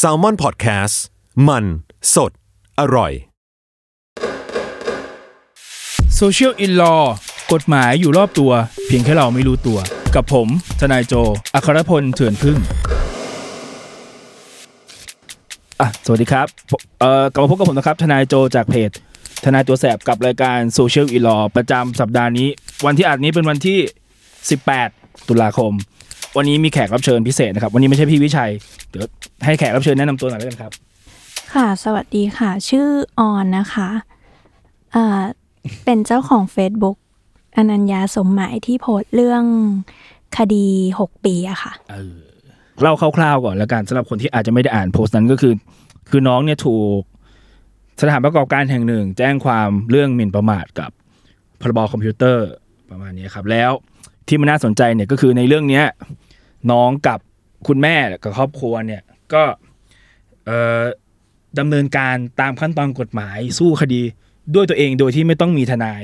s a l ม o n PODCAST มัน สด อร่อย Social in Law กฎหมายอยู่รอบตัว เพียงแค่เราไม่รู้ตัว กับผม ทนายโจ อัครพลเถื่อนพึ่งอะสวัสดีครับเอ่อกลับมาพบกับผมนะครับ ทนายโจจากเพจ ทนายตัวแสบกับรายการ Social in Law ประจำสัปดาห์นี้ วันที่อัดนี้เป็นวันที่ 18 ตุลาคม วันนี้มีแขกรับเชิญพิเศษนะครับ วันนี้ไม่ใช่พี่วิชัย เดี๋ยวให้แขกรับเชิญแนะนำตัวหน่อยแล้วกันครับ ค่ะ สวัสดีค่ะ ชื่อออนนะคะอ่าเป็นเจ้าของ Facebook อนัญญาสมหมายที่โพสต์เรื่องคดี 6 ปีอะค่ะเล่าคร่าวๆก่อนแล้วกันสำหรับคนที่อาจจะไม่ได้อ่านโพสต์นั้นก็คือ คือน้องเนี่ยถูกสถานประกอบการแห่งหนึ่ง แจ้งความเรื่องหมิ่นประมาทกับพรบคอมพิวเตอร์ประมาณนี้ครับ แล้ว ที่มันน่าสนใจเนี่ยก็คือในเรื่องเนี้ยน้องกับคุณแม่กับครอบครัวเนี่ยก็ดำเนินการตามขั้นตอนกฎหมายสู้คดีด้วยตัวเองโดยที่ไม่ต้องมีทนาย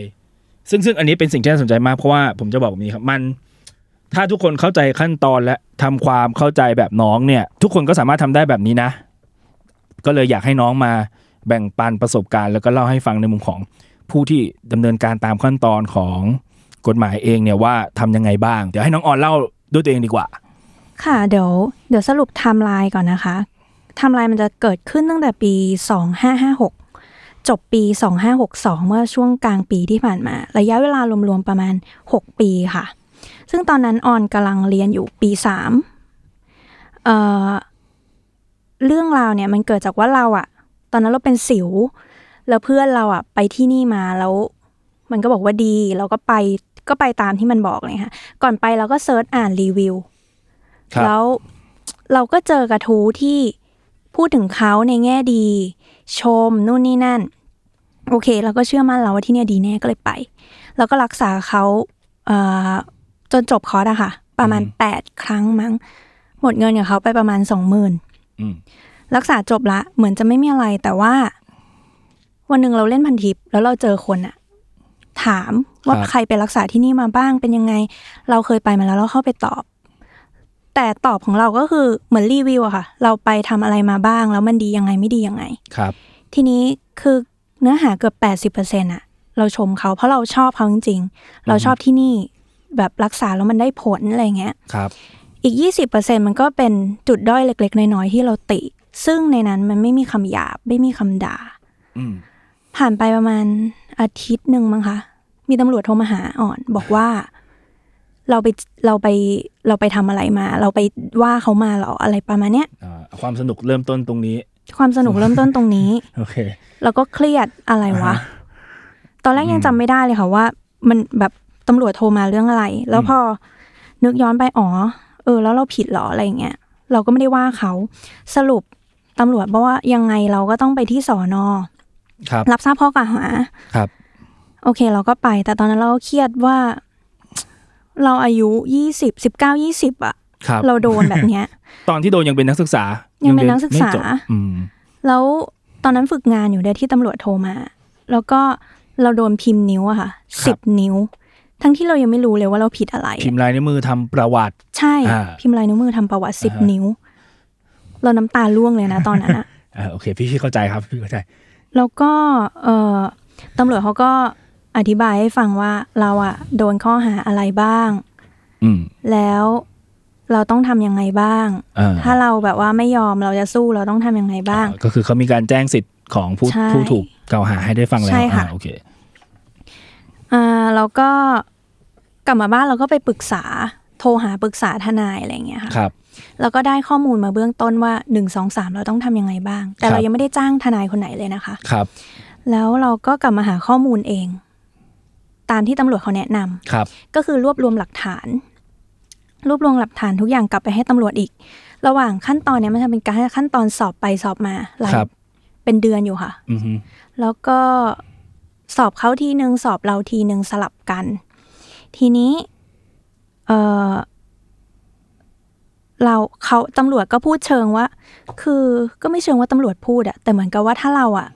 ซึ่งซึ่งอันนี้เป็นสิ่งที่น่าสนใจมากเพราะว่าผมจะบอกแบบนี้ครับมันถ้าทุกคนเข้าใจขั้นตอนและทำความเข้าใจแบบน้องเนี่ย ทุกคนก็สามารถทำได้แบบนี้นะ ก็เลยอยากให้น้องมาแบ่งปันประสบการณ์ แล้วก็เล่าให้ฟังในมุมของผู้ที่ดำเนินการตามขั้นตอนของ กฎหมายเองเนี่ยว่าทำยังไงบ้าง เดี๋ยวให้น้องออนเล่าด้วยตัวเองดีกว่า ค่ะเดี๋ยวเดี๋ยวสรุปไทม์ไลน์ก่อนนะคะไทม์ไลน์มันจะเกิดขึ้นตั้งแต่ปี 2556 จบปี 2562 เมื่อช่วงกลางปีที่ผ่านมา ระยะเวลารวมๆประมาณ 6 ปีค่ะ ซึ่งตอนนั้นออนกำลังเรียนอยู่ปี3เอ่อเรื่องราวเนี่ยมันเกิดจากว่าเราอะตอนนั้นเราเป็นสิว แล้วเพื่อนเราอะไปที่นี่มาแล้ว มันก็บอกว่าดี เราก็ไป ก็ไปตามที่มันบอกเลยค่ะ ก่อนไปเราก็เซิร์ชอ่านรีวิวครับแล้วเราก็เจอกระทู้ที่พูดถึงเขาในแง่ดี ชมนู่นนี่นั่น โอเค เราก็เชื่อมั่นเราว่าที่เนี่ยดีแน่ก็เลยไป แล้วก็รักษาเขาเอ่อจนจบคอร์สอะค่ะ ประมาณแปดครั้งมั้ง หมดเงินกับเขาไปประมาณสองหมื่นอืมรักษาจบละ เหมือนจะไม่มีอะไรแต่ว่า วันหนึ่งเราเล่นพันทิปแล้วเราเจอคนอะ ถามว่าครับใครไปรักษาที่นี่มาบ้างเป็นยังไง เราเคยไปมาแล้วเราเข้าไปตอบ แต่ตอบของเราก็คือเหมือนรีวิวอะค่ะ เราไปทำอะไรมาบ้าง แล้วมันดียังไงไม่ดียังไงครับ ทีนี้คือเนื้อหาเกือบแปดสิบเปอร์เซ็นอะเราชมเขาเพราะเราชอบเขาจริงๆ เราชอบที่นี่แบบรักษาแล้วมันได้ผลอะไรเงี้ยครับอีกยี่สิบเปอร์เซ็นมันก็เป็นจุดด้อยเล็ก ๆ น้อย ๆ ที่เราติ ซึ่งในนั้นมันไม่มีคำหยาบ ไม่มีคำด่าอืมผ่านไปประมาณ อาทิตย์หนึ่งมั้งคะ มีตำรวจโทรมาหาอ่อน บอกว่า เราไปเราไปเราไปทำอะไรมา เราไปว่าเขามาเหรออะไรประมาณเนี้ยอ่าความสนุกเริ่มต้นตรงนี้ ความสนุกเริ่มต้นตรงนี้โอเคแล้วก็เครียดอะไรวะตอนแรกยังจำไม่ได้เลยค่ะว่า มันแบบตำรวจโทรมาเรื่องอะไร แล้วพอนึกย้อนไปอ๋อเออ แล้วเราผิดเหรออะไรอย่างเงี้ยเราก็ไม่ได้ว่าเขาสรุปตำรวจบอกว่ายังไงเราก็ต้องไปที่สอนอค รับรับทราบข้อกล่าวหาครับ โอเค เราก็ไป แต่ตอนนั้นเราก็เครียดว่า เราอายุยี่สิบสิบเก้ายี่สิบอะครับเราโดนแบบเนี้ย ตอนที่โดนยังเป็นนักศึกษา ยัยังเป็นนักศึกษาไม่จบอืมแล้วตอนนั้นฝึกงานอยู่ด้วยที่ตำรวจโทรมา แล้วก็เราโดนพิมพ์นิ้วอะค่ะครัสิบบนิ้ว ทั้งที่เรายังไม่รู้เลยว่าเราผิดอะไร พิมพ์ลายนิ้วมือทำประวัติ ใช่อ่าพิมพ์ลายนิ้วมือทำประวัติสิบอ่าฮะนิ้ว เราน้ำตาล่วงเลยนะตอนนั้นอะอ่าโอเคพี่พี่เข้าใจครับพี่เข้าใจ แล้วก็เอ่อตำรวจเขาก็อธิบายให้ฟังว่าเราอะโดนข้อหาอะไรบ้างอืมแล้วเราต้องทำยังไงบ้างอ่าถ้าเราแบบว่าไม่ยอมเราจะสู้เราต้องทำยังไงบ้างอ่ก็คือเขามีการแจ้งสิทธิ์ของผู้ใช่ผู้ถูกกล่าวหาให้ได้ฟังแล้วใช่ค่ะอ่าโอเคอ่าแล้วก็กลับมาบ้านเราก็ไปปรึกษาโทรหาปรึกษาทนายอะไรอย่างเงี้ยค่ะครับ แล้วก็ได้ข้อมูลมาเบื้องต้นว่าหนึ่งสองสามเราต้องทำยังไงบ้าง แต่ครับเรายังไม่ได้จ้างทนายคนไหนเลยนะคะครับ แล้วเราก็กลับมาหาข้อมูลเอง ตามที่ตำรวจเขาแนะนำครับ ก็คือรวบรวมหลักฐาน รวบรวมหลักฐานทุกอย่างกลับไปให้ตำรวจอีก ระหว่างขั้นตอนเนี้ยมันจะเป็นการขั้นตอนสอบไปสอบมาหลายครับเป็นเดือนอยู่ค่ะอือฮึแล้วก็สอบเขาทีหนึ่งสอบเราทีหนึ่งสลับกัน ทีนี้ เออ เราเขาตำรวจก็พูดเชิงว่า คือก็ไม่เชิงว่าตำรวจพูดอะแต่เหมือนกับว่าถ้าเราอะ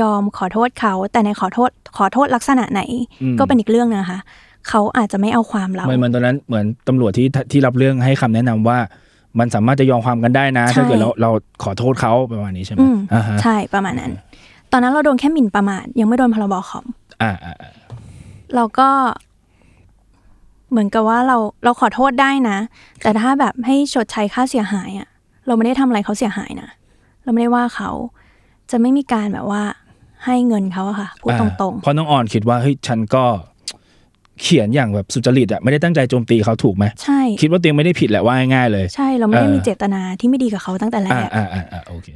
ยอมขอโทษเขา แต่ในขอโทษ ขอโทษลักษณะไหนอืมก็เป็นอีกเรื่องนึงนะคะเขาอาจจะไม่เอาความเราเหมือนเหมือนตอนนั้นเหมือนตำรวจที่ที่รับเรื่องให้คำแนะนำว่า มันสามารถจะยอมความกันได้นะใช่ถ้าเกิดเราเราขอโทษเขาประมาณนี้ใช่ไหมอืมอ่าฮะใช่ประมาณนั้น ตอนนั้นเราโดนแค่หมิ่นประมาทยังไม่โดนพรบคอมอ่าอ่าอ่าเราก็ เหมือนกับว่าเราเราขอโทษได้นะ แต่ถ้าแบบให้ชดใช้ค่าเสียหายอะ่ะ เราไม่ได้ทำอะไรเขาเสียหายนะ เราไม่ได้ว่าเขาจะไม่มีการแบบว่าให้เงินเขาอะค่ะพูดตรงเพราะน้องออนคิดว่าเฮ้ยฉันก็เขียนอย่างแบบสุจริตอะไม่ได้ตั้งใจโจมตีเขาถูกไหมๆใช่คิดว่าตัวเองไม่ได้ผิดแหละว่าง่ายๆเลย ใช่เราไม่ได้เออมีเจตนาที่ไม่ดีกับเขาตั้งแต่แรอ่ากอ่าอ่าอ่าโอเค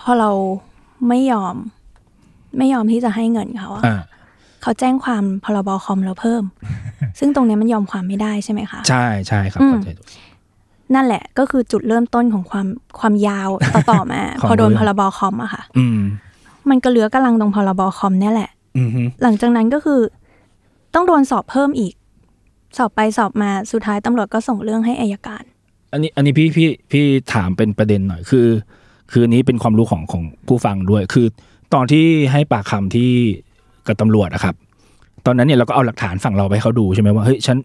พอเราไม่ยอม ไม่ยอมที่จะให้เงินเขาอะอ่า เขาแจ้งความพรบคอมเราเพิ่ม ซึ่งตรงเนี้ยมันยอมความไม่ได้ใช่ไหมคะ ใช่ใช่ครับอืมเข้าใจถูกนั่นแหละก็คือจุดเริ่มต้นของความความยาวต่อต่อมาของพอโดนเรื่องพรบคอมอะค่ะ อืมมันก็เหลือกำลังตรงพรบคอมเนี่ยแหละอืมฮึหลังจากนั้นก็คือ ต้องโดนสอบเพิ่มอีก สอบไปสอบมาสุดท้ายตำรวจก็ส่งเรื่องให้อายการ อันนี้อันนี้พี่พี่พี่ถามเป็นประเด็นหน่อยคือ คืออันนี้เป็นความรู้ของของผู้ฟังด้วย คือ ตอนที่ให้ปากคำที่ กับตำรวจอะครับ ตอนนั้นเนี่ยเราก็เอาหลักฐานฝั่งเราไปให้เขาดูใช่ไหมว่าเฮ้ยฉัน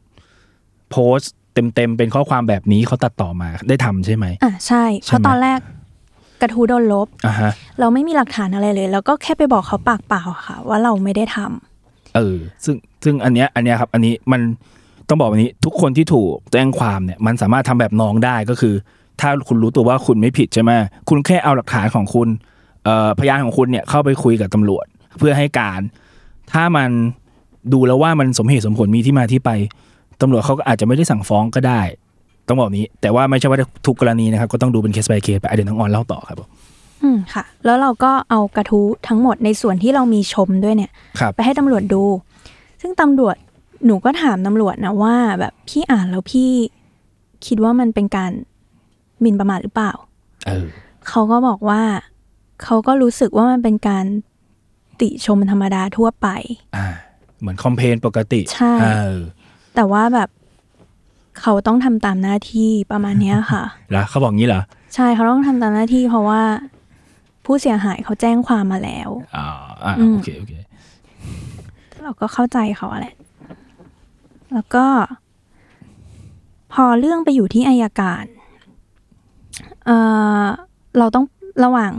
โพสต์เต็มเต็มๆเป็นข้อความแบบนี้เขาตัดต่อมาได้ทำใช่ไหมอะใช่ใช่เพราะไหมตอนแรกกระทู้โดนลบอ่าฮะเราไม่มีหลักฐานอะไรเลย แล้วก็แค่ไปบอกเขาปากเปล่าค่ะ ว่าเราไม่ได้ทำเออ ซึ่งซึ่งอันเนี้ยอันเนี้ยครับ อันนี้มันต้องบอกแบบนี้ ทุกคนที่ถูกแจ้งความเนี่ย มันสามารถทำแบบน้องได้ก็คือ ถ้าคุณรู้ตัวว่าคุณไม่ผิดใช่ไหมคุณแค่เอาหลักฐานของคุณเอ่อพยานของคุณเนี่ยเข้าไปคุยกับตำรวจ เพื่อให้การ ถ้ามันดูแล้วว่ามันสมเหตุสมผลมีที่มาที่ไปตำรวจเขาก็อาจจะไม่ได้สั่งฟ้องก็ได้ ต้องบอกนี้ แต่ว่าไม่ใช่ว่าทุกกรณีนะครับ ก็ต้องดูเป็นเคส by เคสไปอะเดี๋ยวน้องออนเล่าต่อครับผมอืมค่ะ แล้วเราก็เอากระทู้ทั้งหมดในส่วนที่เรามีชมด้วยเนี่ยครับไปให้ตำรวจดู ซึ่งตำรวจหนูก็ถามตำรวจนะว่า แบบพี่อ่านแล้วพี่คิดว่ามันเป็นการหมิ่นประมาทหรือเปล่าเออเขาก็บอกว่า เขาก็รู้สึกว่ามันเป็นการ ติชมธรรมดาทั่วไป อ่า เหมือนคอมเพนปกติ ใช่เออแต่ว่าแบบเขาต้องทำตามหน้าที่ประมาณเนี้ยค่ะแล้วเขาบอกงี้เหรอ ใช่เขาต้องทำตามหน้าที่เพราะว่า ผู้เสียหายเขาแจ้งความมาแล้วอ่าอ่าอืมโอเคโอเคเราก็เข้าใจเขาอะแหละ แล้วก็ พอเรื่องไปอยู่ที่อายการ เอ่อเราต้องระหว่าง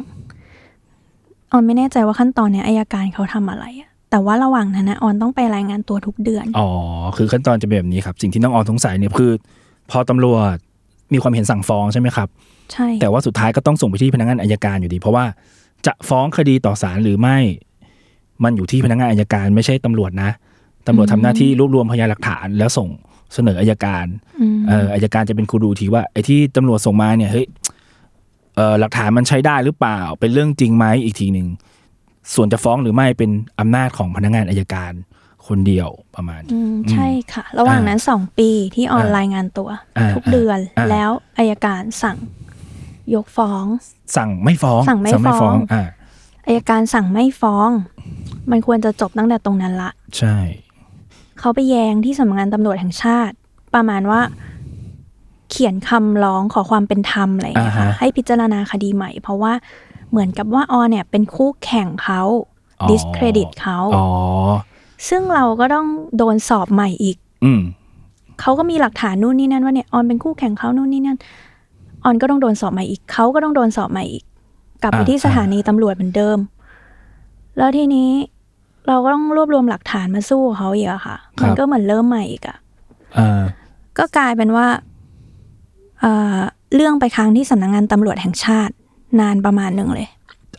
ออนไม่แน่ใจว่าขั้นตอนเนี้ยอายการเขาทำอะไรอะแต่ว่าระหว่างนั้นนะออนต้องไปรายงานตัวทุกเดือน อ๋อ คือขั้นตอนจะเป็นแบบนี้ครับ สิ่งที่น้องออนสงสัยเนี่ยคือ พอตำรวจมีความเห็นสั่งฟ้องใช่ไหมครับ ใช่ แต่ว่าสุดท้ายก็ต้องส่งไปที่พนักงานอายการอยู่ดี เพราะว่าจะฟ้องคดีต่อศาลหรือไม่ มันอยู่ที่พนักงานอายการไม่ใช่ตำรวจนะตำรวจทำหน้าที่รวบรวมพยานหลักฐานแล้วส่งเสนออายการอืมเอออายการจะเป็นครูดูทีว่าไอ้ที่ตำรวจส่งมาเนี่ยเฮ้ยเออ หลักฐานมันใช้ได้หรือเปล่า เป็นเรื่องจริงไหมอีกทีหนึ่งส่วนจะฟ้องหรือไม่เป็นอำนาจของพนักงานอายการคนเดียวประมาณอืมใช่ค่ะ ระหว่างนั้นสองปีที่ออนอ่ารายงานตัวอ่าทุกเดือนอ่าแล้วอายการสั่งยกฟ้อง สั่งไม่ฟ้อง สั่งไม่ฟ้องอ่าอายการสั่งไม่ฟ้อง มันควรจะจบตั้งแต่ตรงนั้นละ ใช่ เขาไปแย้งที่สำนักงานตำรวจแห่งชาติ ประมาณว่า เขียนคำร้องขอความเป็นธรรมอะไรอย่างเงี้ยค่ะอ่าฮะ ให้พิจารณาคดีใหม่ เพราะว่าเหมือนกับว่าออนเนี่ยเป็นคู่แข่งเขา อ๋อ discredit เขา อ๋อ ซึ่งเราก็ต้องโดนสอบใหม่อีก อืม เขาก็มีหลักฐานนู่นนี่นั่นว่าเนี่ยออนเป็นคู่แข่งเขานู่นนี่นั่นออนก็ต้องโดนสอบใหม่อีกเขาก็ต้องโดนสอบใหม่อีก กลับไปอ่าที่สถานีตำรวจเหมือนเดิม แล้วทีนี้เราก็ต้องรวบรวมหลักฐานมาสู้เขาอีกอะค่ะ มันก็เหมือนเริ่มใหม่อีกอะ อ่า ก็กลายเป็นว่า เอ่อเรื่องไปค้างที่สำนักงานตำรวจแห่งชาตินานประมาณหนึ่งเลย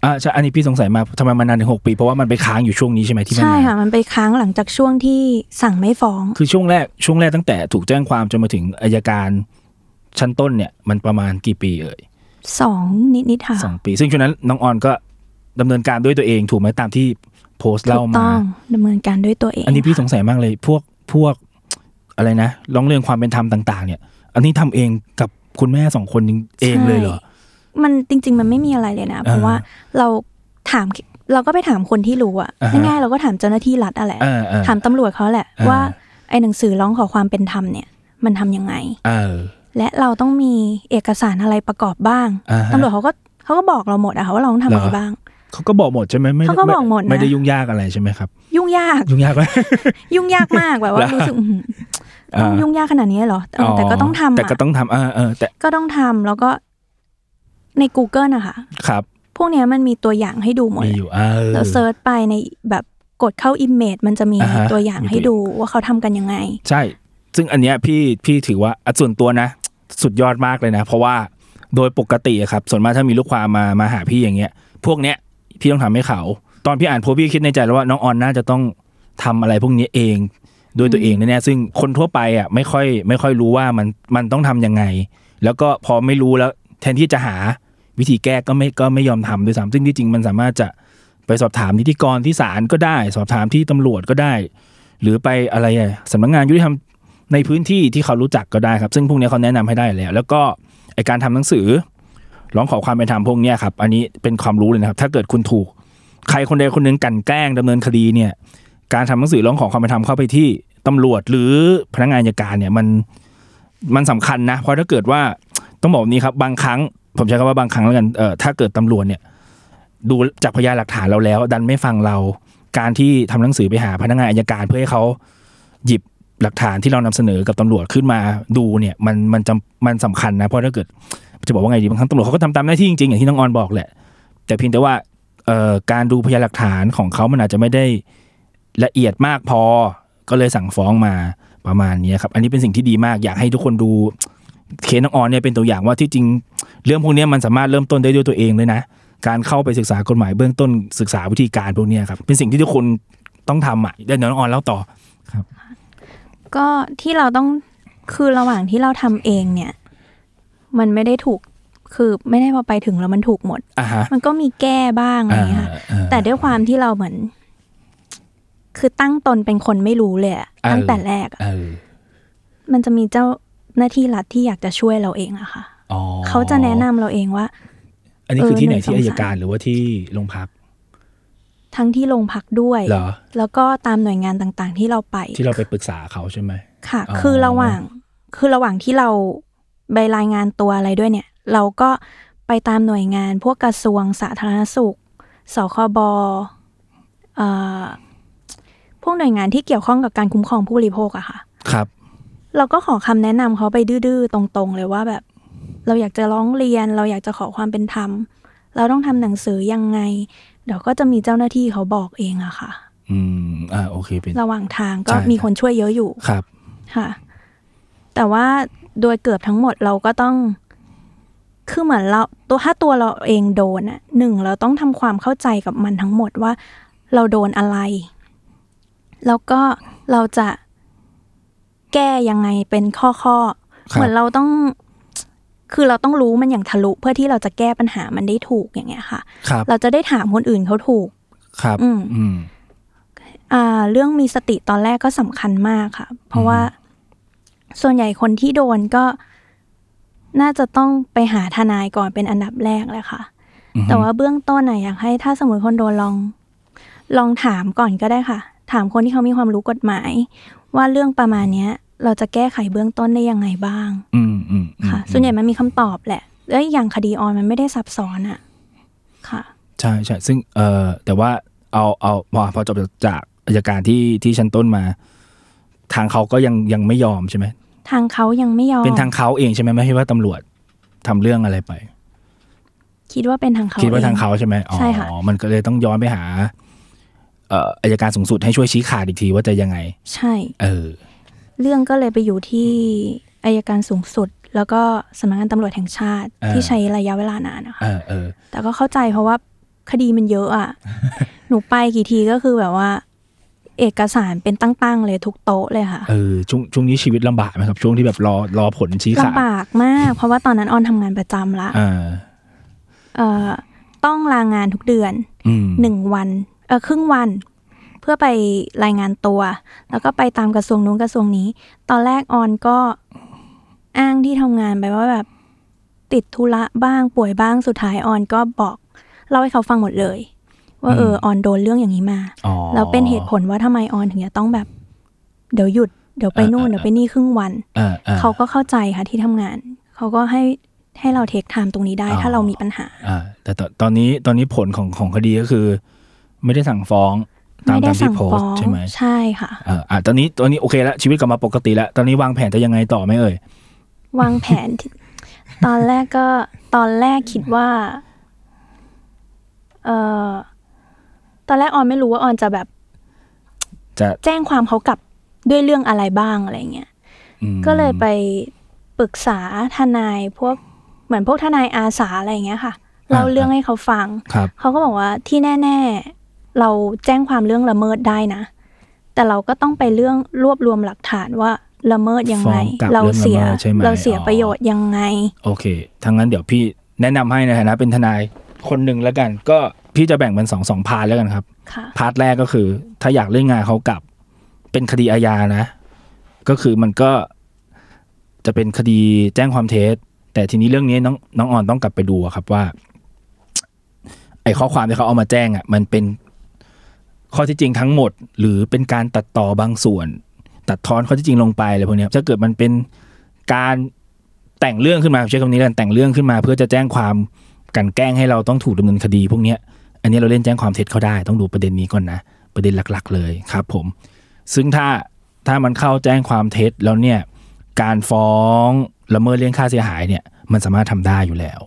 อ่าใช่อันนี้พี่สงสัยมากทำไมมันนานถึงหกปี เพราะว่ามันไปค้างอยู่ช่วงนี้ใช่ไหมที่มันใช่นานค่ะ มันไปค้างหลังจากช่วงที่สั่งไม่ฟ้อง คือช่วงแรกช่วงแรกตั้งแต่ถูกแจ้งความจนมาถึงอายการชั้นต้นเนี่ยมันประมาณกี่ปีเอ่ยสองนิดนิดๆค่ะสองปี ซึ่งช่วงนั้นน้องออนก็ดำเนินการด้วยตัวเองถูกไหมตามที่โพสต์ถูเล่ากมาต้องดำเนินการด้วยตัวเอง อันนี้พี่สงสัยมากเลย พวกพวกอะไรนะร้องเรียนความเป็นธรรมต่าง ๆ เนี่ย อันนี้ทำเองกับคุณแม่สองคนเองเลยเหรอใช่มันจริง ๆ มันไม่มีอะไรเลยนะ เพราะว่าเราถามเราก็ไปถามคนที่รู้อะอ่าฮะง่ายๆเราก็ถามเจ้าหน้าที่รัฐอะแหละเออเออถามตำรวจเขาแหละอ่าว่าไอ้หนังสือร้องขอความเป็นธรรมเนี่ย มันทำยังไงเออและเราต้องมีเอกสารอะไรประกอบบ้างอ่าฮะตำรวจเขาก็เขาก็บอกเราหมดอะค่ะว่าเราต้องทำอะไรเหรอบ้างเขาก็บอกหมดใช่ไหมไม่เขาก็บอกหมดนะไม่ได้ยุ่งยากอะไรใช่ไหมครับ ยุ่งยากยุ่งยากไหมยุ่งยากมากแบบว่าแล้วรู้สึก อื้อหือต้องอ่ายุ่งยากขนาดนี้เหรอเออแต่ก็ต้องทำแต่ก็อะต้องทำเออเออแต่ก็ต้องทำแล้วก็ใน Google นะคะครับ พวกเนี้ยมันมีตัวอย่างให้ดูหมดมีเลยอยู่เออแล้วเซิร์ชไปในแบบกดเข้า Image มันจะมีอ่าฮะตัวอย่างมีให้ตัวดูว่าเขาทำกันยังไง ใช่ ซึ่งอันเนี้ยพี่พี่ถือว่าอะส่วนตัวนะ สุดยอดมากเลยนะ เพราะว่าโดยปกติอะครับ ส่วนมากถ้ามีลูกความมามาหาพี่อย่างเงี้ย พวกเนี้ยพี่ต้องทำให้เขา ตอนพี่อ่านโพสต์พี่คิดในใจแล้วว่าน้องออนน่าจะต้องทำอะไรพวกนี้เอง ด้วยตัวเองแน่ๆซึ่งคนทั่วไปอะไม่ค่อยไม่ค่อยรู้ว่ามันมันต้องทำยังไง แล้วก็พอไม่รู้แล้ว แทนที่จะหาวิธีแก้ก็ไม่ก็ไม่ยอมทำด้วยซ้ำซึ่งที่จริงมันสามารถจะไปสอบถามนิติกรที่ศาลก็ได้ สอบถามที่ตำรวจก็ได้ หรือไปอะไรอะสำนักงานยุติธรรมในพื้นที่ที่เขารู้จักก็ได้ครับ ซึ่งพวกนี้เขาแนะนำให้ได้แล้ว แล้วก็ไอการทำหนังสือร้องขอความเป็นธรรมพวกเนี้ยครับ อันนี้เป็นความรู้เลยนะครับ ถ้าเกิดคุณถูก ใครคนใดคนหนึ่งกลันแกล้งดำเนินคดีเนี่ย การทำหนังสือร้องขอความเป็นธรรมเข้าไปที่ตำรวจหรือพนักงานอัยการเนี่ยมันมันสำคัญนะ เพราะถ้าเกิดว่าต้องบอกนี้ครับบางครั้ง ผมใช้คำว่าบางครั้งแล้วกันเออถ้าเกิดตำรวจเนี่ยดูจากพยานหลักฐานเราแล้ว ดันไม่ฟังเราการที่ทำหนังสือไปหาพนักงานอัยการเพื่อให้เขาหยิบหลักฐานที่เรานำเสนอกับตำรวจขึ้นมาดูเนี่ยมันมันจำมันสำคัญนะเพราะถ้าเกิดจะบอกว่าไงดีบางครั้งตำรวจเขาก็ทำตามหน้าที่จริงๆอย่างที่น้องออนบอกแหละ แต่เพียงแต่ว่าการดูพยานหลักฐานของเขามันอาจจะไม่ได้ ละเอียดมากพอ ก็เลยสั่งฟ้องมาประมาณนี้ครับ อันนี้เป็นสิ่งที่ดีมากอยากให้ทุกคนดูเคสน้องออนเนี่ยเป็นตัวอย่างว่าที่จริง เรื่องพวกเนี้ยมันสามารถเริ่มต้นได้ด้วยตัวเองเลยนะ การเข้าไปศึกษากฎหมายเบื้องต้นศึกษาวิธีการพวกเนี้ยครับเป็นสิ่งที่ทุกคนต้องทำอะเดี๋ยวน้องออนเล่าต่อก็ที่เราต้องคือระหว่างที่เราทำเองเนี่ย มันไม่ได้ถูกคือไม่ได้พอไปถึงแล้วมันถูกหมดอ่าฮะมันก็มีแก้บ้างอะไรอย่างเงี้ยค่ะอ่าแต่ด้วยความที่เราเหมือน คือตั้งตนเป็นคนไม่รู้เลยอะเออตั้งแต่แรกอะเออมันจะมีเจ้าหน้าที่รัฐที่อยากจะช่วยเราเองอะค่ะอ๋อเขาจะแนะนำเราเองว่า อันนี้คือที่ไหนเออหนึ่งที่สองอายสามการหรือว่าที่โรงพัก ทั้งที่โรงพักด้วยเหรอแล้วก็ตามหน่วยงานต่างๆ ที่เราไป ที่เราไปปรึกษาเขาใช่ไหมค่ะอ๋อคือระหว่างคือระหว่างที่เราไปรายงานตัวอะไรด้วยเนี่ย เราก็ไปตามหน่วยงานพวกกระทรวงสาธารณสุขสคบเอ่อ พวกหน่วยงานที่เกี่ยวข้องกับการคุ้มครองผู้บริโภคอะค่ะ ครับ เราก็ขอคำแนะนำเขาไปดื้อๆตรง ๆ เลยว่าแบบ เราอยากจะร้องเรียน เราอยากจะขอความเป็นธรรม เราต้องทำหนังสือยังไง เดี๋ยวก็จะมีเจ้าหน้าที่เขาบอกเองอะค่ะ อืมอ่าโอเคเป็นระหว่างทางก็ใช่มีคนช่วยเยอะอยู่ครับค่ะ แต่ว่าโดยเกือบทั้งหมดเราก็ต้องคือเหมือนเราตัวถ้าตัวเราเองโดนอะหนึ่งเราต้องทำความเข้าใจกับมันทั้งหมดว่า เราโดนอะไร แล้วก็เราจะแก้ยังไงเป็นข้อข้อๆครับเหมือนเราต้อง คือเราต้องรู้มันอย่างทะลุเพื่อที่เราจะแก้ปัญหามันได้ถูกอย่างเงี้ยค่ะครับเราจะได้ถามคนอื่นเขาถูก ครับอืมอืมอ่า เรื่องมีสติตอนแรกก็สำคัญมากค่ะ เพราะว่าส่วนใหญ่คนที่โดนก็น่าจะต้องไปหาทนายก่อนเป็นอันดับแรกเลยค่ะอือฮึแต่ว่าเบื้องต้นน่ะอยากให้ถ้าสมมติคนโดนลอง ลองถามก่อนก็ได้ค่ะ ถามคนที่เขามีความรู้กฎหมาย ว่าเรื่องประมาณเนี้ย เราจะแก้ไขเบื้องต้นได้ยังไงบ้างอืมอืมอืมค่ะ ส่วนใหญ่มันมีคำตอบแหละแล้วอย่างคดีออนมันไม่ได้ซับซ้อนอะค่ะใช่ใช่ซึ่งเอ่อแต่ว่าเอาเอาพอพอจบจากอายการที่ที่ชั้นต้นมา ทางเขาก็ยังยังไม่ยอมใช่ไหมทางเขายังไม่ยอมเป็นทางเขาเองใช่ไหมไม่ใช่ว่าตำรวจทำเรื่องอะไรไป คิดว่าเป็นทางเขาคิดว่าองทางเขาใช่ไหมอ๋อใช่ค่ะมันก็เลยต้องย้อนไปหาเอ่ออายการสูงสุดให้ช่วยชี้ขาดอีกทีว่าจะยังไง ใช่ เออ เรื่องก็เลยไปอยู่ที่อายการสูงสุด แล้วก็สำนักงานตำรวจแห่งชาติอ่าที่ใช้ระยะเวลานานนะคะเออเออแต่ก็เข้าใจเพราะว่าคดีมันเยอะอะ หนูไปกี่ทีก็คือแบบว่า เอกสารเป็นตั้งๆเลยทุกโต๊ะเลยค่ะเออช่วงช่วงนี้ชีวิตลำบากไหมครับ ช่วงที่แบบรอรอผลชี้ขาดลำบากมาก เพราะว่าตอนนั้นออนทำงานประจำละอ่าเอ่อต้องลางานทุกเดือนอืมหนึ่งวันเออ ครึ่งวัน เพื่อไปรายงานตัว แล้วก็ไปตามกระทรวงนู้นกระทรวงนี้ ตอนแรกออนก็อ้างที่ทำงานไปว่าแบบติดธุระบ้างป่วยบ้างสุดท้ายออนก็บอกเล่าให้เขาฟังหมดเลย ว่าเออออนโดนเรื่องอย่างนี้มาอ๋อแล้วเป็นเหตุผลว่าทำไมออนถึงจะต้องแบบ เดี๋ยวหยุดเดี๋ยวไปนู่นเออเออเดี๋ยวไปนี่ครึ่งวันอ่าอ่าเขาก็เข้าใจค่ะที่ทำงาน เขาก็ให้ให้เราเทคไทม์ตรงนี้ได้อ๋อถ้าเรามีปัญหาอ่าแต่ตอนตอนนี้ตอนนี้ผลของของคดีก็คือ ไม่ได้สั่งฟ้องตามไม่ได้ตามสั่ที่งโพฟ้สอต์งใช่ไหมใช่ค่ะเอออะตอนนี้ตอนนี้โอเคแล้วชีวิตกลับมาปกติแล้ว ตอนนี้วางแผนจะยังไงต่อไหมเอ่ย วางแผนที่ตอนแรกก็ตอนแรกคิดว่า เออตอนแรกออนไม่รู้ว่าออนจะแบบ จะแจ้งความเขากลับด้วยเรื่องอะไรบ้างอะไรเงี้ยอืมก็เลยไปปรึกษาทนายพวกเหมือนพวกทนายอาสาอะไรอย่างเงี้ยค่ะเล่าเรื่องให้เขาฟังครับเขาก็บอกว่าที่แน่ ๆ เราแจ้งความเรื่องละเมิดได้นะ แต่เราก็ต้องไปเรื่องรวบรวมหลักฐานว่าละเมิดยังไงฟ้องกลับเราเรื่องละเสียเมิดใช่ไหมเราเสียอ๋อประโยชน์ยังไง โอเคถ้างั้นเดี๋ยวพี่แนะนำให้ในฐานะเป็นทนายคนหนึ่งแล้วกัน ก็พี่จะแบ่งเป็นสองสอง part แล้วกันครับค่ะ part แรกก็คือ ถ้าอยากเล่นงานเขากลับ เป็นคดีอาญานะ ก็คือมันก็จะเป็นคดีแจ้งความเท็จแต่ทีนี้เรื่องนี้น้องน้องออนต้องกลับไปดูอะครับว่า ไอ้ข้อความที่เขาเอามาแจ้งอะ มันเป็น ข้อที่จริงทั้งหมด หรือเป็นการตัดต่อบางส่วน ตัดทอนข้อที่จริงลงไปอะไรพวกนี้ยถ้าเกิดมันเป็นการแต่งเรื่องขึ้นมาใช้คำนี้กันแต่งเรื่องขึ้นมา เพื่อจะแจ้งความกันแกล้งให้เราต้องถูกดำเนินคดี พวกนี้อันนี้เราเล่นแจ้งความเท็จเขาได้ ต้องดูประเด็นนี้ก่อนนะ ประเด็นหลักๆ เลยครับ ผม ซึ่งถ้าถ้ามันเข้าแจ้งความเท็จแล้วเนี่ยการฟ้องละเมิดเรื่องค่าเสียหายเนี่ยมันสามารถทำได้อยู่แล้ว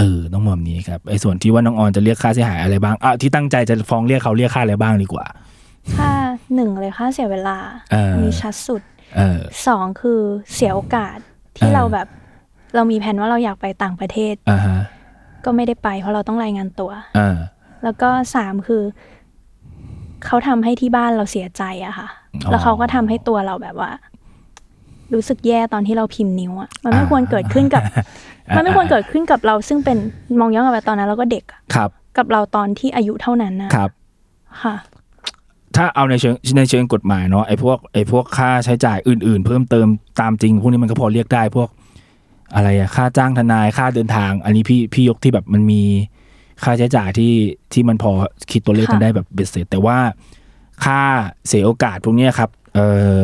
เออต้องมองแบบนี้ครับไอ้ส่วนที่ว่าน้องออนจะเรียกค่าเสียหายอะไรบ้างอะที่ตั้งใจจะฟ้องเรียกเขาเรียกค่าอะไรบ้างดีกว่า ค่าหนึ่งเลยค่าเสียเวลาเออมีชัดสุดเออสองคือเสียโอกาสที่เออเราแบบ เรามีแผนว่าเราอยากไปต่างประเทศอ่าฮะก็ไม่ได้ไป เพราะเราต้องรายงานตัวอ่าแล้วก็สามคือ เขาทำให้ที่บ้านเราเสียใจอะค่ะอ๋อแล้วเขาก็ทำให้ตัวเราแบบว่า รู้สึกแย่ตอนที่เราพิมพ์นิ้วอะมันไม่อ่าควรเกิดขึ้นกับอ่า มัมันไม่ควรเกิดขึ้นกับเราซึ่งเป็นมองย้อนกลับไปตอนนั้นเราก็เด็กอะครับ กับเราตอนที่อายุเท่านั้นนะครับ ค่ะ ถ้าเอาในเชิงในเชิงกฎหมายเนาะไอ้พวกไอ้พวกค่าใช้จ่ายอื่น ๆ เพิ่มเติมตามจริงพวกนี้มันก็พอเรียกได้พวก อะไรอะค่าจ้างทนายค่าเดินทาง อันนี้พี่พี่ยกที่แบบมันมีค่าใช้จ่ายที่ที่มันพอคิดตัวเลขกันค่ะได้แบบเบ็ดเสร็จ แต่ว่าค่าเสียโอกาสพวกเนี้ยครับเอ่อ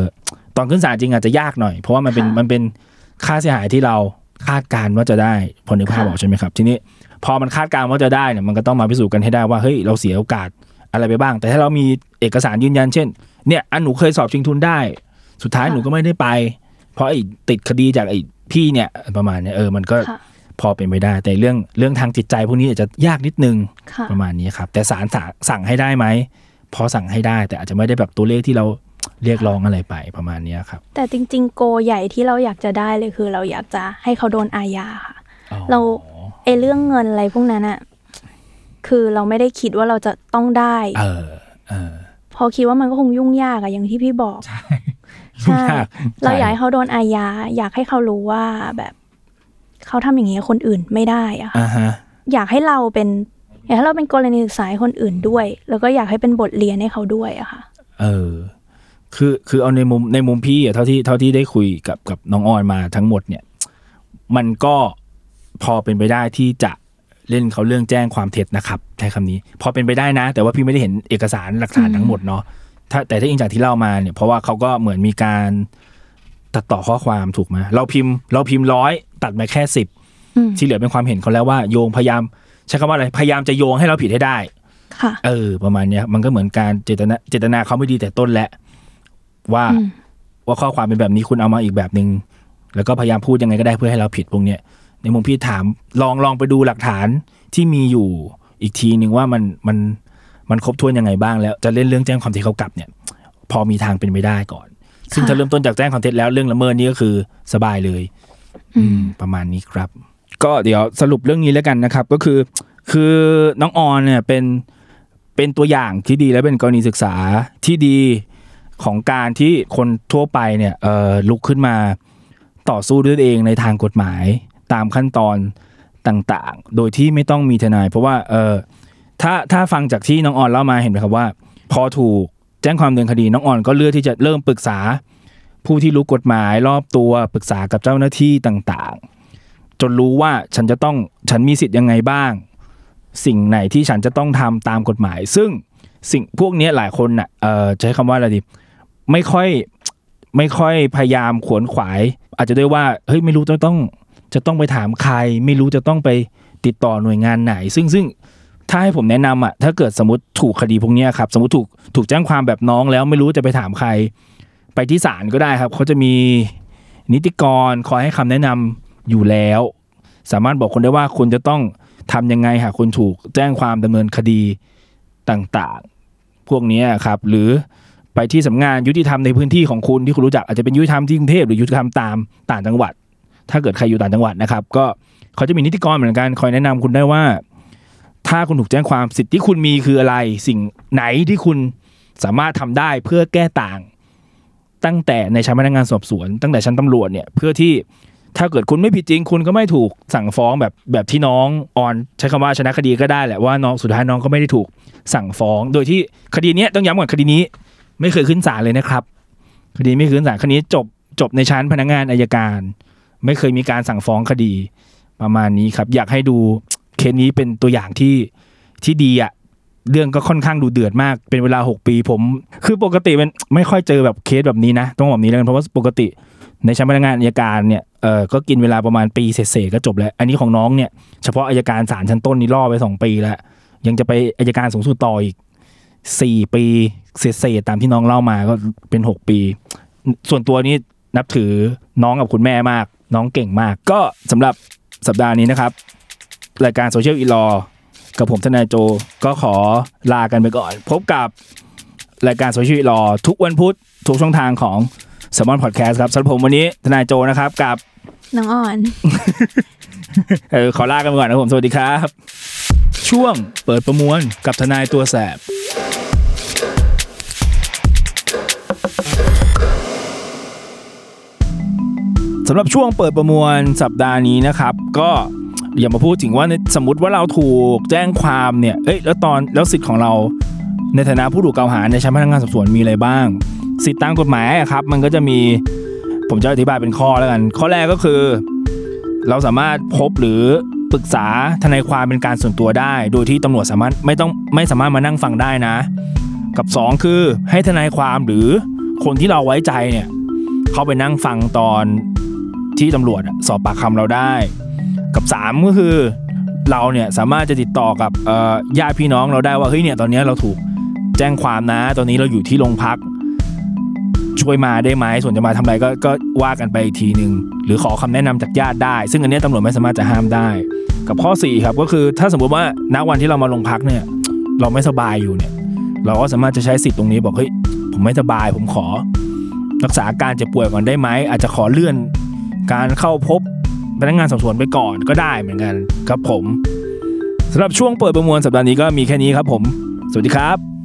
ตอนขึ้นศาลจริงอาจจะยากหน่อย เพราะว่ามันเป็นมันเป็นค่าเสียหายที่เรา คาดการณ์ว่าจะได้พอนึกภาพออกใช่ไหมครับ ทีนี้พอมันคาดการณ์ว่าจะได้เนี่ยมันก็ต้องมาพิสูจน์กันให้ได้ว่าเฮ้ยเราเสียโอกาสอะไรไปบ้าง แต่ถ้าเรามีเอกสารยืนยันเช่น เนี่ยอันหนูเคยสอบชิงทุนได้ สุดท้ายค่ะหนูก็ไม่ได้ไป เพราะไอ้ติดคดีจากไอ้พี่เนี่ยประมาณเนี้ยเออมันก็ค่ะพอเป็นไปได้ แต่เรื่องเรื่องทางจิตใจพวกนี้อาจจะยากนิดนึงค่ะประมาณนี้ครับ แต่ศาลสั่งสั่งให้ได้ไหมพอสั่งให้ได้ แต่อาจจะไม่ได้แบบตัวเลขที่เรา เรียกร้องอะไรไปประมาณเนี้ยครับ แต่จริง ๆ โกใหญ่ที่เราอยากจะได้เลยคือ เราอยากจะให้เขาโดนอาญาค่ะอ๋อเราไอเรื่องเงินอะไรพวกนั้นอะคือเราไม่ได้คิดว่าเราจะต้องได้ เออเออพอคิดว่ามันก็คงยุ่งยากอะอย่างที่พี่บอก ใช่ยุ่งยากเราอยากใช่ให้เขาโดนอาญาอยากให้เขารู้ว่าแบบเขาทำอย่างนี้กับคนอื่นไม่ได้อะค่ะอ่าฮะอยากให้เราเป็นอยากให้เราเป็นกรณีศึกษาให้คนอื่นด้วย แล้วก็อยากให้เป็นบทเรียนให้เขาด้วยอะค่ะ เออ คือคือเอาในมุมในมุมพี่อะเท่าที่เท่าที่ได้คุยกับกับน้องออนมาทั้งหมดเนี่ย มันก็พอเป็นไปได้ที่จะเล่นเขาเรื่องแจ้งความเท็จนะครับใช้คำนี้ พอเป็นไปได้นะ แต่ว่าพี่ไม่ได้เห็นเอกสารหลักฐานทั้งหมดเนาะถ้าแต่ถ้าอิงจากที่เล่ามาเนี่ยเพราะว่าเขาก็เหมือนมีการตัดต่อข้อความถูกไหมเราพิมพ์ เราพิมพ์ร้อยตัดมาแค่สิบอืมที่เหลือเป็นความเห็นเขาแล้วว่าโยงพยายามใช้คำว่าอะไรพยายามจะโยงให้เราผิดให้ได้ ค่ะ เออ ประมาณเนี้ยมันก็เหมือนการเจตนาเจตนาเขาไม่ดีแต่ต้นแหละ ว่าอืมว่าข้อความเป็นแบบนี้คุณเอามาอีกแบบหนึ่งแล้วก็พยายามพูดยังไงก็ได้เพื่อให้เราผิดพวกเนี้ยในมุมพี่ถามลองลองไปดูหลักฐานที่มีอยู่อีกทีหนึ่งว่ามันมันมันครบถ้วนยังไงบ้างแล้วจะเล่นเรื่องแจ้งความเท็จเขากลับเนี่ย พอมีทางเป็นไปได้ก่อน ซึ่งค่ะถ้าเริ่มต้นจากแจ้งความเท็จแล้วเรื่องละเมิดนี่ก็คือสบายเลย อืม ประมาณนี้ครับ ก็เดี๋ยวสรุปเรื่องนี้แล้วกันนะครับ ก็คือ คือน้องออนเนี่ยเป็นเป็นตัวอย่างที่ดีและเป็นกรณีศึกษาที่ดี ของการที่คนทั่วไปเนี่ยลุกขึ้นมาต่อสู้ด้วยเองในทางกฎหมายตามขั้นตอนต่างๆ โดยที่ไม่ต้องมีทนาย เพราะว่าเออถ้าถ้าฟังจากที่น้องออนเล่ามาเห็นไหมครับว่า พอถูกแจ้งความดำเนินคดีน้องออนก็เลือกที่จะเริ่มปรึกษาผู้ที่รู้กฎหมายรอบตัวปรึกษากับเจ้าหน้าที่ต่างๆ จนรู้ว่าฉันจะต้องฉันมีสิทธิ์ยังไงบ้าง สิ่งไหนที่ฉันจะต้องทำตามกฎหมาย ซึ่งสิ่งพวกนี้หลายคนน่ะเอ่อจะใช้คำว่าอะไรดี ไม่ค่อยไม่ค่อยพยายามขวนขวาย อาจจะด้วยว่าเฮ้ยไม่รู้จะต้องจะต้องไปถามใคร ไม่รู้จะต้องไปติดต่อหน่วยงานไหน ซึ่งซึ่งถ้าให้ผมแนะนำอะถ้าเกิดสมมติถูกคดีพวกเนี้ยครับ สมมติถูกถูกแจ้งความแบบน้องแล้วไม่รู้จะไปถามใคร ไปที่ศาลก็ได้ครับเขาจะมีนิติกรคอยให้คำแนะนำอยู่แล้ว สามารถบอกคนได้ว่าคุณจะต้องทำยังไงหากคุณถูกแจ้งความดำเนินคดีต่างๆ พวกเนี้ยครับ หรือ ไปที่สำนักงานยุติธรรมในพื้นที่ของคุณที่คุณรู้จักอาจจะเป็นยุติธรรมที่กรุงเทพหรือยุติธรรมตามต่างจังหวัด ถ้าเกิดใครอยู่ต่างจังหวัดนะครับ ก็เขาจะมีนิติกรเหมือนกันคอยแนะนำคุณได้ว่า ถ้าคุณถูกแจ้งความสิทธิ์ที่คุณมีคืออะไร สิ่งไหนที่คุณสามารถทำได้เพื่อแก้ต่าง ตั้งแต่ในชั้นพนักงานสอบสวน ตั้งแต่ชั้นตำรวจเนี่ยเพื่อที่ถ้าเกิดคุณไม่ผิดจริง คุณก็ไม่ถูกสั่งฟ้องแบบแบบที่น้องออนใช้คำว่าชนะคดีก็ได้แหละว่าน้องสุดท้ายน้องก็ไม่ได้ถูกสั่งฟ้อง โดยที่คดีนี้ต้องย้ำก่อนคดีนี้ ไม่เคยขึ้นศาลเลยนะครับคดีไม่คยขึ้นศาลคดีจบจบในชั้นพนักงานอายการ ไม่เคยมีการสั่งฟ้องคดีประมาณนี้ครับ อยากให้ดูเคสนี้เป็นตัวอย่างที่ที่ดีอะเรื่องก็ค่อนข้างดูเดือดมากเป็นเวลา 6 ปีผม คือปกติมันไม่ค่อยเจอแบบเคสแบบนี้นะ ต้องบอกแบบนี้แล้วกันเพราะว่าปกติในชั้นพนักงานอายการเนี่ยเออก็กินเวลาประมาณปีเศษๆก็จบแล้ว อันนี้ของน้องเนี่ยเฉพาะอายการศาลชั้นต้นนี่ล่อไปสองปีแล้ว ยังจะไปอายการสูงสุดต่ออีก สี่ปีเศษๆตามที่น้องเล่ามาก็เป็นหกปี ส่วนตัวนี้นับถือน้องกับคุณแม่มาก น้องเก่งมาก ก็สำหรับสัปดาห์นี้นะครับ รายการโซเชียลอีลอกับผมทนายโจก็ขอลากันไปก่อน พบกับรายการโซเชียลอีลอทุกวันพุธทุกช่องทางของสมอนพอดแคสต์ครับสำหรับผมวันนี้ทนายโจนะครับกับน้องอ่อน เออขอลากันไปก่อนนะครับผม สวัสดีครับ ช่วงเปิดประมวลกับทนายตัวแสบ สำหรับช่วงเปิดประมวลสัปดาห์นี้นะครับ ก็อย่ามาพูดถึงว่าสมมติว่าเราถูกแจ้งความเนี่ย เอ้ยแล้วตอนแล้วสิทธิ์ของเราในฐานะผู้ถูกกล่าวหาในชั้นพนักงานสอบสวนมีอะไรบ้าง สิทธิตามกฎหมายอะครับ มันก็จะมีผมจะอธิบายเป็นข้อแล้วกัน ข้อแรกก็คือ เราสามารถพบหรือ ปรึกษาทนายความเป็นการส่วนตัวได้ โดยที่ตำรวจสามารถไม่ต้องไม่สามารถมานั่งฟังได้นะ กับ 2 คือให้ทนายความหรือคนที่เราไว้ใจเนี่ยเขาไปนั่งฟังตอนที่ตำรวจสอบปากคำเราได้ กับ 3 ก็คือเราเนี่ยสามารถจะติดต่อกับญาติพี่น้องเราได้ว่าเฮ้ยเนี่ยตอนนี้เราถูกแจ้งความนะ ตอนนี้เราอยู่ที่โรงพัก ช่วยมาได้ไหมส่วนจะมาทำอะไรก็ก็ว่ากันไปอีกทีหนึ่งหรือขอคำแนะนำจากญาติได้ ซึ่งอันนี้ยตำรวจไม่สามารถจะห้ามได้ กับข้อ4ครับก็คือถ้าสมมติว่าณวันที่เรามาลงพักเนี่ย เราไม่สบายอยู่เนี่ย เราก็สามารถจะใช้สิทธิ์ตรงนี้บอกเฮ้ยผมไม่สบาย ผมขอ รักษาอาการเจ็บป่วยก่อนได้ไหมอาจจะขอเลื่อน การเข้าพบพนักงานสอบสวนไปก่อนก็ได้เหมือนกันครับผมสำหรับช่วงเปิดประมวลสัปดาห์นี้ก็มีแค่นี้ครับผม สวัสดีครับ